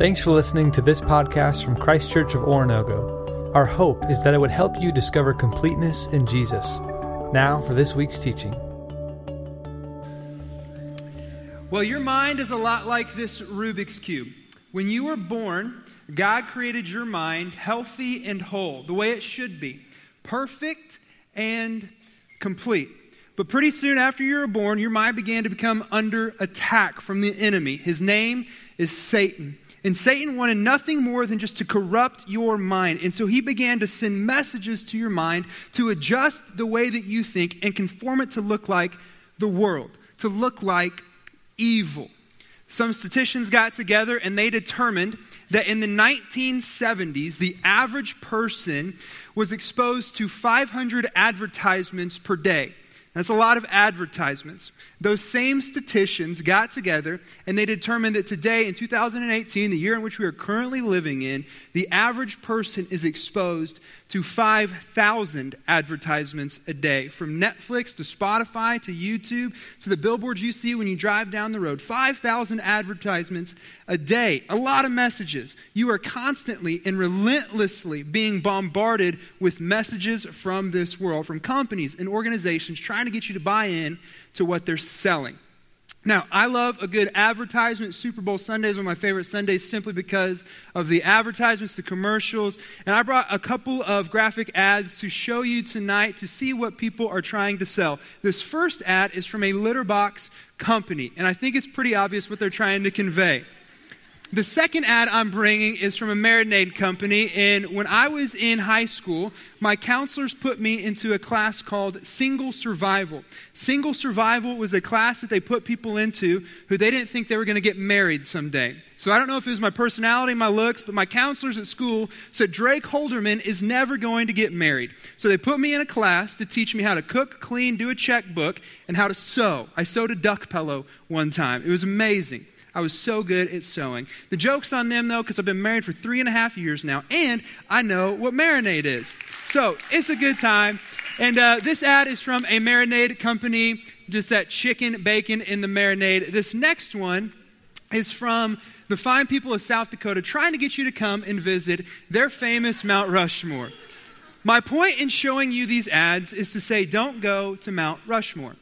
Thanks for listening to this podcast from Christ Church of Oronogo. Our hope is that it would help you discover completeness in Jesus. Now for this week's teaching. Well, your mind is a lot like this Rubik's Cube. When you were born, God created your mind healthy and whole, the way it should be, perfect and complete. But pretty soon after you were born, your mind began to become under attack from the enemy. His name is Satan. And Satan wanted nothing more than just to corrupt your mind. And so he began to send messages to your mind to adjust the way that you think and conform it to look like the world, to look like evil. Some statisticians got together and they determined that in the 1970s, the average person was exposed to 500 advertisements per day. That's a lot of advertisements. Those same statisticians got together and they determined that today, in 2018, the year in which we are currently living in, the average person is exposed to 5,000 advertisements a day. From Netflix to Spotify to YouTube to the billboards you see when you drive down the road. 5,000 advertisements a day. A lot of messages. You are constantly and relentlessly being bombarded with messages from this world, from companies and organizations trying to get you to buy in to what they're selling. Now, I love a good advertisement. Super Bowl Sunday is one of my favorite Sundays simply because of the advertisements, the commercials. And I brought a couple of graphic ads to show you tonight to see what people are trying to sell. This first ad is from a litter box company, and I think it's pretty obvious what they're trying to convey. The second ad I'm bringing is from a marinade company. And when I was in high school, my counselors put me into a class called Single Survival. Single Survival was a class that they put people into who they didn't think they were going to get married someday. So I don't know if it was my personality, my looks, but my counselors at school said Drake Holderman is never going to get married. So they put me in a class to teach me how to cook, clean, do a checkbook, and how to sew. I sewed a duck pillow one time. It was amazing. I was so good at sewing. The joke's on them, though, because I've been married for three and a half years now, and I know what marinade is. So it's a good time. And uh, this ad is from a marinade company, just that chicken, bacon in the marinade. This next one is from the fine people of South Dakota trying to get you to come and visit their famous Mount Rushmore. My point in showing you these ads is to say, don't go to Mount Rushmore.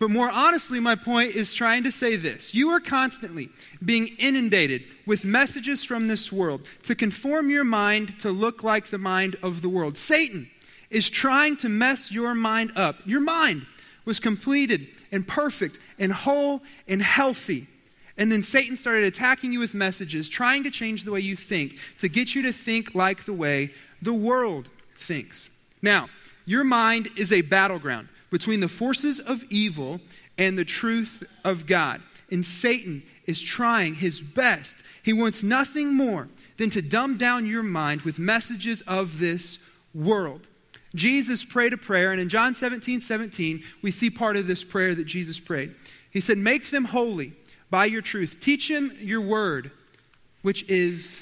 But more honestly, my point is trying to say this. You are constantly being inundated with messages from this world to conform your mind to look like the mind of the world. Satan is trying to mess your mind up. Your mind was completed and perfect and whole and healthy. And then Satan started attacking you with messages, trying to change the way you think, to get you to think like the way the world thinks. Now, your mind is a battleground between the forces of evil and the truth of God. And Satan is trying his best. He wants nothing more than to dumb down your mind with messages of this world. Jesus prayed a prayer, and in John 17 17, we see part of this prayer that Jesus prayed. He said, Make them holy by your truth. Teach them your word, which is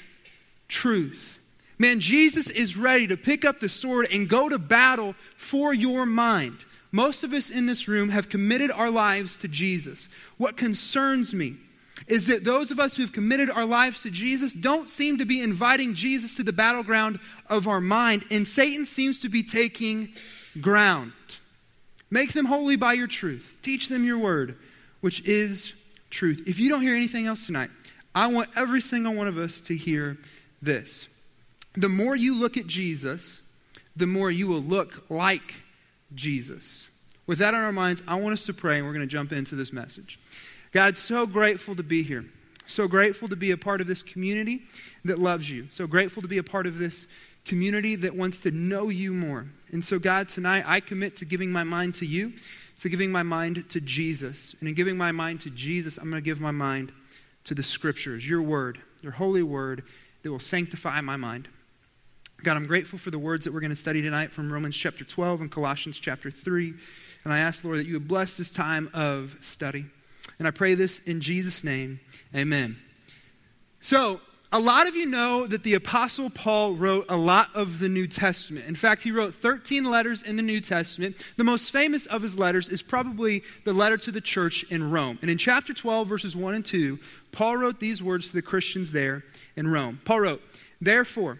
truth. Man, Jesus is ready to pick up the sword and go to battle for your mind. Most of us in this room have committed our lives to Jesus. What concerns me is that those of us who have committed our lives to Jesus don't seem to be inviting Jesus to the battleground of our mind, and Satan seems to be taking ground. Make them holy by your truth. Teach them your word, which is truth. If you don't hear anything else tonight, I want every single one of us to hear this. The more you look at Jesus, the more you will look like Jesus. With that on our minds, I want us to pray and we're going to jump into this message. God, so grateful to be here. So grateful to be a part of this community that loves you. So grateful to be a part of this community that wants to know you more. And so, God, tonight I commit to giving my mind to you, to giving my mind to Jesus. And in giving my mind to Jesus, I'm going to give my mind to the scriptures, your word, your holy word that will sanctify my mind. God, I'm grateful for the words that we're going to study tonight from Romans chapter 12 and Colossians chapter 3. And I ask, Lord, that you would bless this time of study. And I pray this in Jesus' name. Amen. So, a lot of you know that the Apostle Paul wrote a lot of the New Testament. In fact, he wrote 13 letters in the New Testament. The most famous of his letters is probably the letter to the church in Rome. And in chapter 12, verses 1 and 2, Paul wrote these words to the Christians there in Rome. Paul wrote, Therefore,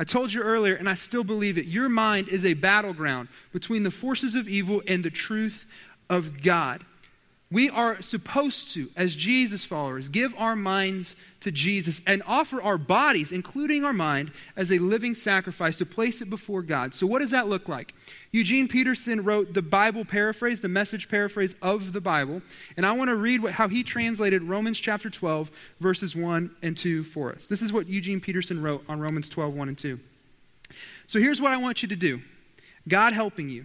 I told you earlier, and I still believe it, your mind is a battleground between the forces of evil and the truth of God. We are supposed to, as Jesus followers, give our minds to Jesus and offer our bodies, including our mind, as a living sacrifice to place it before God. So, what does that look like? Eugene Peterson wrote the Bible paraphrase, the message paraphrase of the Bible, and I want to read what, how he translated Romans chapter 12, verses 1 and 2 for us. This is what Eugene Peterson wrote on Romans 12, 1 and 2. So, here's what I want you to do God helping you.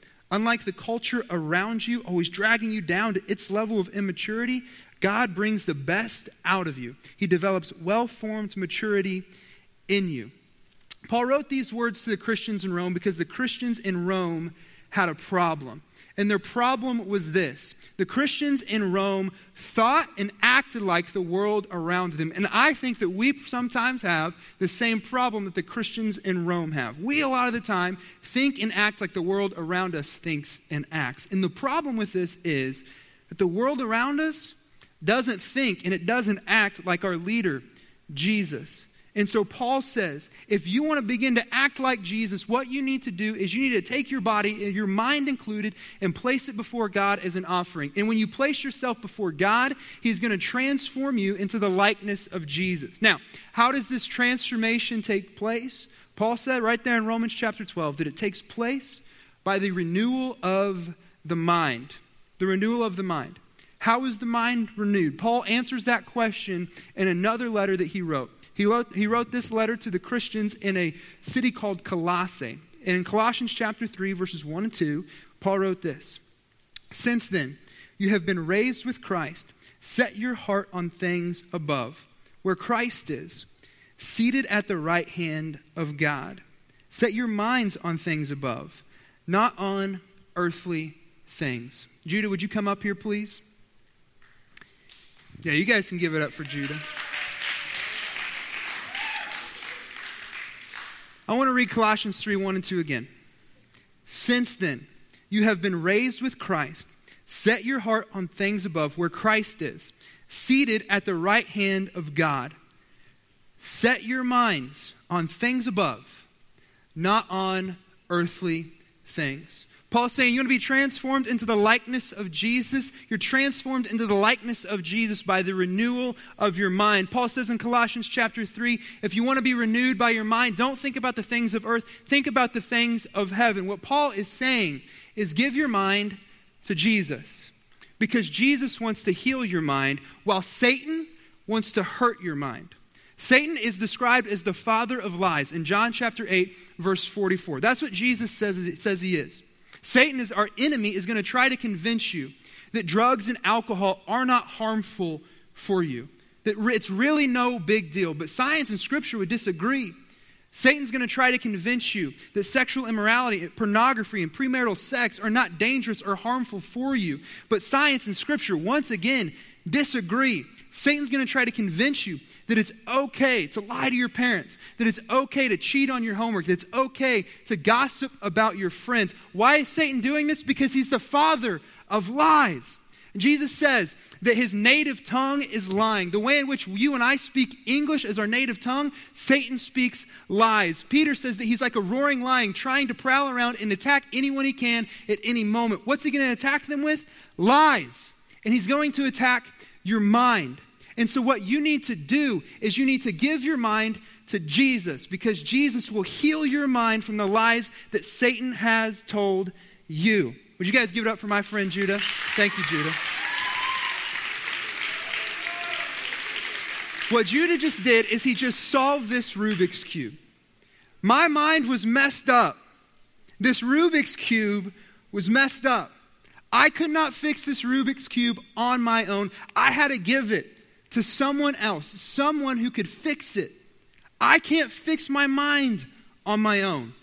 Unlike the culture around you, always dragging you down to its level of immaturity, God brings the best out of you. He develops well formed maturity in you. Paul wrote these words to the Christians in Rome because the Christians in Rome had a problem. And their problem was this the Christians in Rome thought and acted like the world around them. And I think that we sometimes have the same problem that the Christians in Rome have. We, a lot of the time, think and act like the world around us thinks and acts. And the problem with this is that the world around us doesn't think and it doesn't act like our leader, Jesus. And so Paul says, if you want to begin to act like Jesus, what you need to do is you need to take your body, your mind included, and place it before God as an offering. And when you place yourself before God, He's going to transform you into the likeness of Jesus. Now, how does this transformation take place? Paul said right there in Romans chapter 12 that it takes place by the renewal of the mind. The renewal of the mind. How is the mind renewed? Paul answers that question in another letter that he wrote. He wrote, he wrote this letter to the Christians in a city called Colossae. And in Colossians chapter 3, verses 1 and 2, Paul wrote this Since then, you have been raised with Christ. Set your heart on things above, where Christ is, seated at the right hand of God. Set your minds on things above, not on earthly things. Judah, would you come up here, please? Yeah, you guys can give it up for Judah. I want to read Colossians 3 1 and 2 again. Since then, you have been raised with Christ. Set your heart on things above, where Christ is, seated at the right hand of God. Set your minds on things above, not on earthly things. Paul's saying you want to be transformed into the likeness of Jesus. You're transformed into the likeness of Jesus by the renewal of your mind. Paul says in Colossians chapter 3 if you want to be renewed by your mind, don't think about the things of earth, think about the things of heaven. What Paul is saying is give your mind to Jesus because Jesus wants to heal your mind while Satan wants to hurt your mind. Satan is described as the father of lies in John chapter 8, verse 44. That's what Jesus says, says he is. Satan is our enemy, is going to try to convince you that drugs and alcohol are not harmful for you, that it's really no big deal. But science and scripture would disagree. Satan's going to try to convince you that sexual immorality, pornography, and premarital sex are not dangerous or harmful for you. But science and scripture, once again, disagree. Satan's going to try to convince you that it's okay to lie to your parents, that it's okay to cheat on your homework, that it's okay to gossip about your friends. Why is Satan doing this? Because he's the father of lies. Jesus says that his native tongue is lying. The way in which you and I speak English as our native tongue, Satan speaks lies. Peter says that he's like a roaring lion trying to prowl around and attack anyone he can at any moment. What's he going to attack them with? Lies. And he's going to attack your mind. And so, what you need to do is you need to give your mind to Jesus because Jesus will heal your mind from the lies that Satan has told you. Would you guys give it up for my friend Judah? Thank you, Judah. What Judah just did is he just solved this Rubik's Cube. My mind was messed up. This Rubik's Cube was messed up. I could not fix this Rubik's Cube on my own. I had to give it to someone else, someone who could fix it. I can't fix my mind on my own.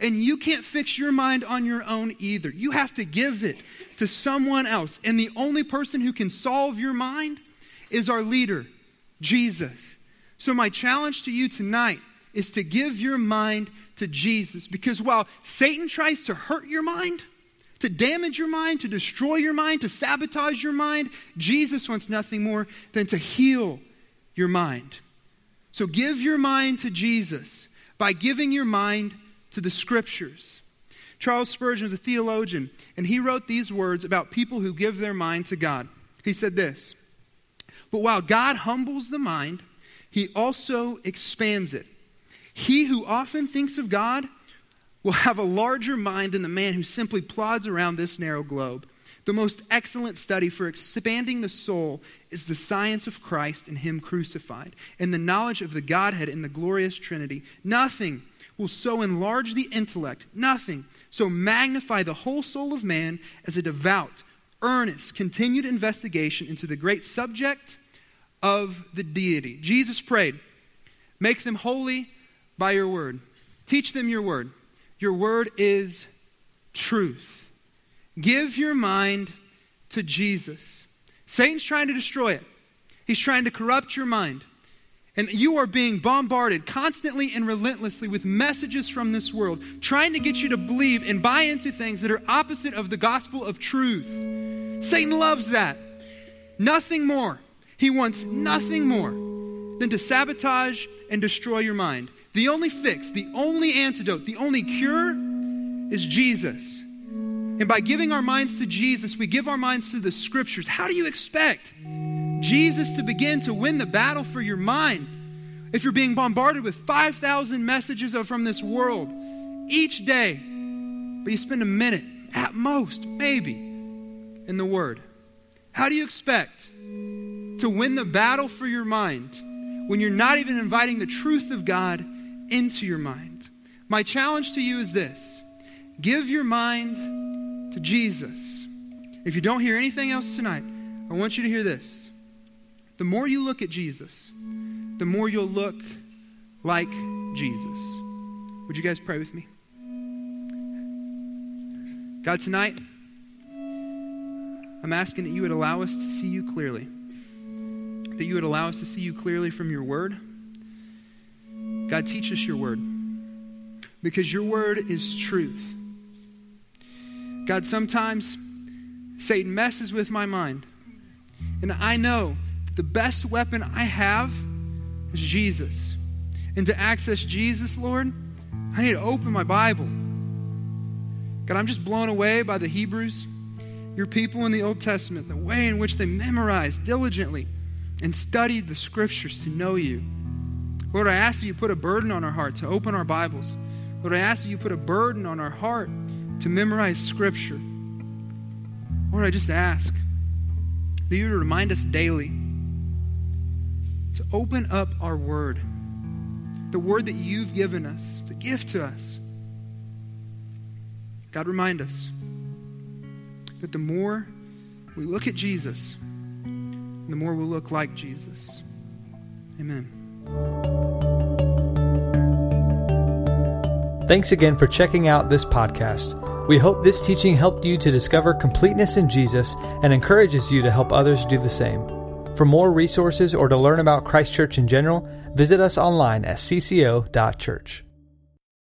And you can't fix your mind on your own either. You have to give it to someone else. And the only person who can solve your mind is our leader, Jesus. So, my challenge to you tonight is to give your mind to Jesus. Because while Satan tries to hurt your mind, to damage your mind, to destroy your mind, to sabotage your mind, Jesus wants nothing more than to heal your mind. So, give your mind to Jesus by giving your mind to the scriptures. Charles Spurgeon was a theologian, and he wrote these words about people who give their mind to God. He said this But while God humbles the mind, he also expands it. He who often thinks of God will have a larger mind than the man who simply plods around this narrow globe. The most excellent study for expanding the soul is the science of Christ and Him crucified, and the knowledge of the Godhead in the glorious Trinity. Nothing will so enlarge the intellect, nothing so magnify the whole soul of man as a devout, earnest, continued investigation into the great subject of the deity. Jesus prayed, Make them holy by your word. Teach them your word. Your word is truth. Give your mind to Jesus. Satan's trying to destroy it, he's trying to corrupt your mind. And you are being bombarded constantly and relentlessly with messages from this world, trying to get you to believe and buy into things that are opposite of the gospel of truth. Satan loves that. Nothing more. He wants nothing more than to sabotage and destroy your mind. The only fix, the only antidote, the only cure is Jesus. And by giving our minds to Jesus, we give our minds to the scriptures. How do you expect Jesus to begin to win the battle for your mind. If you're being bombarded with 5,000 messages from this world each day, but you spend a minute at most, maybe, in the Word, how do you expect to win the battle for your mind when you're not even inviting the truth of God into your mind? My challenge to you is this give your mind to Jesus. If you don't hear anything else tonight, I want you to hear this. The more you look at Jesus, the more you'll look like Jesus. Would you guys pray with me? God, tonight, I'm asking that you would allow us to see you clearly, that you would allow us to see you clearly from your word. God, teach us your word because your word is truth. God, sometimes Satan messes with my mind, and I know the best weapon I have is Jesus. And to access Jesus, Lord, I need to open my Bible. God, I'm just blown away by the Hebrews, your people in the Old Testament, the way in which they memorized diligently and studied the scriptures to know you. Lord, I ask that you put a burden on our heart to open our Bibles. Lord, I ask that you put a burden on our heart to memorize scripture. Lord, I just ask that you remind us daily to open up our word, the word that you've given us, to give to us. God, remind us that the more we look at Jesus, the more we'll look like Jesus. Amen. Thanks again for checking out this podcast. We hope this teaching helped you to discover completeness in Jesus and encourages you to help others do the same. For more resources or to learn about Christ Church in general, visit us online at cco.church.